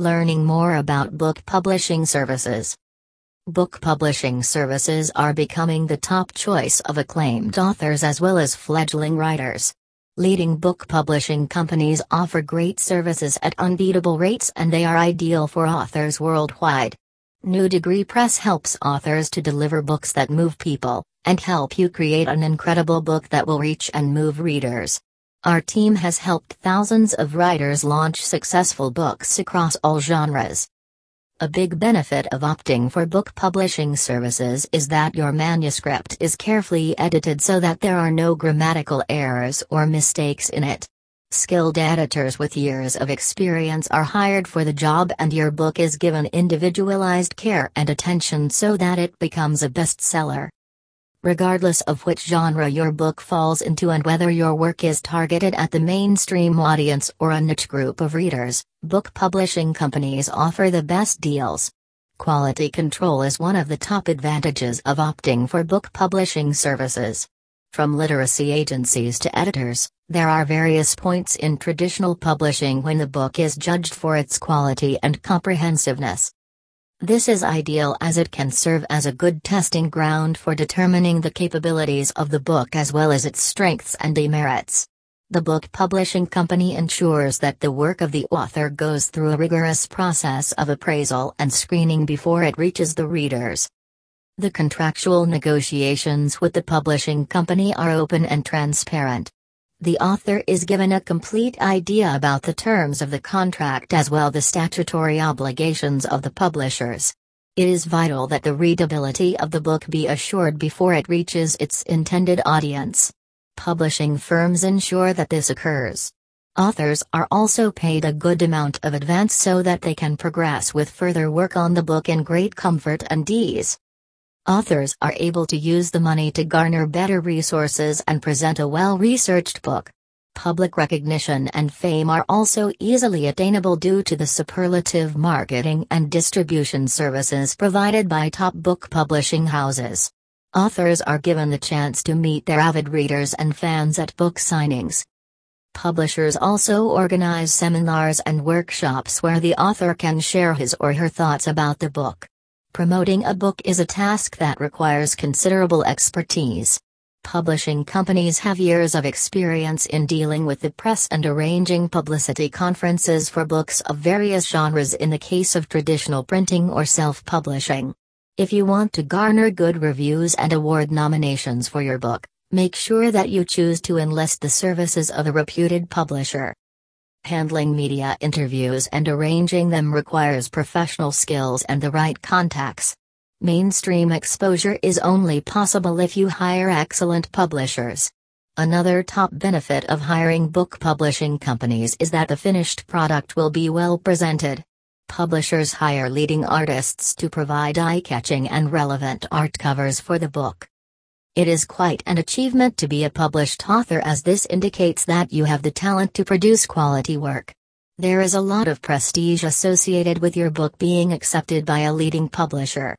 Learning more about book publishing services. Book publishing services are becoming the top choice of acclaimed authors as well as fledgling writers. Leading book publishing companies offer great services at unbeatable rates and they are ideal for authors worldwide. New Degree Press helps authors to deliver books that move people, and help you create an incredible book that will reach and move readers. Our team has helped thousands of writers launch successful books across all genres. A big benefit of opting for book publishing services is that your manuscript is carefully edited so that there are no grammatical errors or mistakes in it. Skilled editors with years of experience are hired for the job, and your book is given individualized care and attention so that it becomes a bestseller. Regardless of which genre your book falls into and whether your work is targeted at the mainstream audience or a niche group of readers, book publishing companies offer the best deals. Quality control is one of the top advantages of opting for book publishing services. From literacy agencies to editors, there are various points in traditional publishing when the book is judged for its quality and comprehensiveness. This is ideal as it can serve as a good testing ground for determining the capabilities of the book as well as its strengths and demerits. The book publishing company ensures that the work of the author goes through a rigorous process of appraisal and screening before it reaches the readers. The contractual negotiations with the publishing company are open and transparent. The author is given a complete idea about the terms of the contract as well the statutory obligations of the publishers. It is vital that the readability of the book be assured before it reaches its intended audience. Publishing firms ensure that this occurs. Authors are also paid a good amount of advance so that they can progress with further work on the book in great comfort and ease. Authors are able to use the money to garner better resources and present a well researched book. Public recognition and fame are also easily attainable due to the superlative marketing and distribution services provided by top book publishing houses. Authors are given the chance to meet their avid readers and fans at book signings. Publishers also organize seminars and workshops where the author can share his or her thoughts about the book. Promoting a book is a task that requires considerable expertise. Publishing companies have years of experience in dealing with the press and arranging publicity conferences for books of various genres in the case of traditional printing or self publishing. If you want to garner good reviews and award nominations for your book, make sure that you choose to enlist the services of a reputed publisher. Handling media interviews and arranging them requires professional skills and the right contacts. Mainstream exposure is only possible if you hire excellent publishers. Another top benefit of hiring book publishing companies is that the finished product will be well presented. Publishers hire leading artists to provide eye catching and relevant art covers for the book. It is quite an achievement to be a published author as this indicates that you have the talent to produce quality work. There is a lot of prestige associated with your book being accepted by a leading publisher.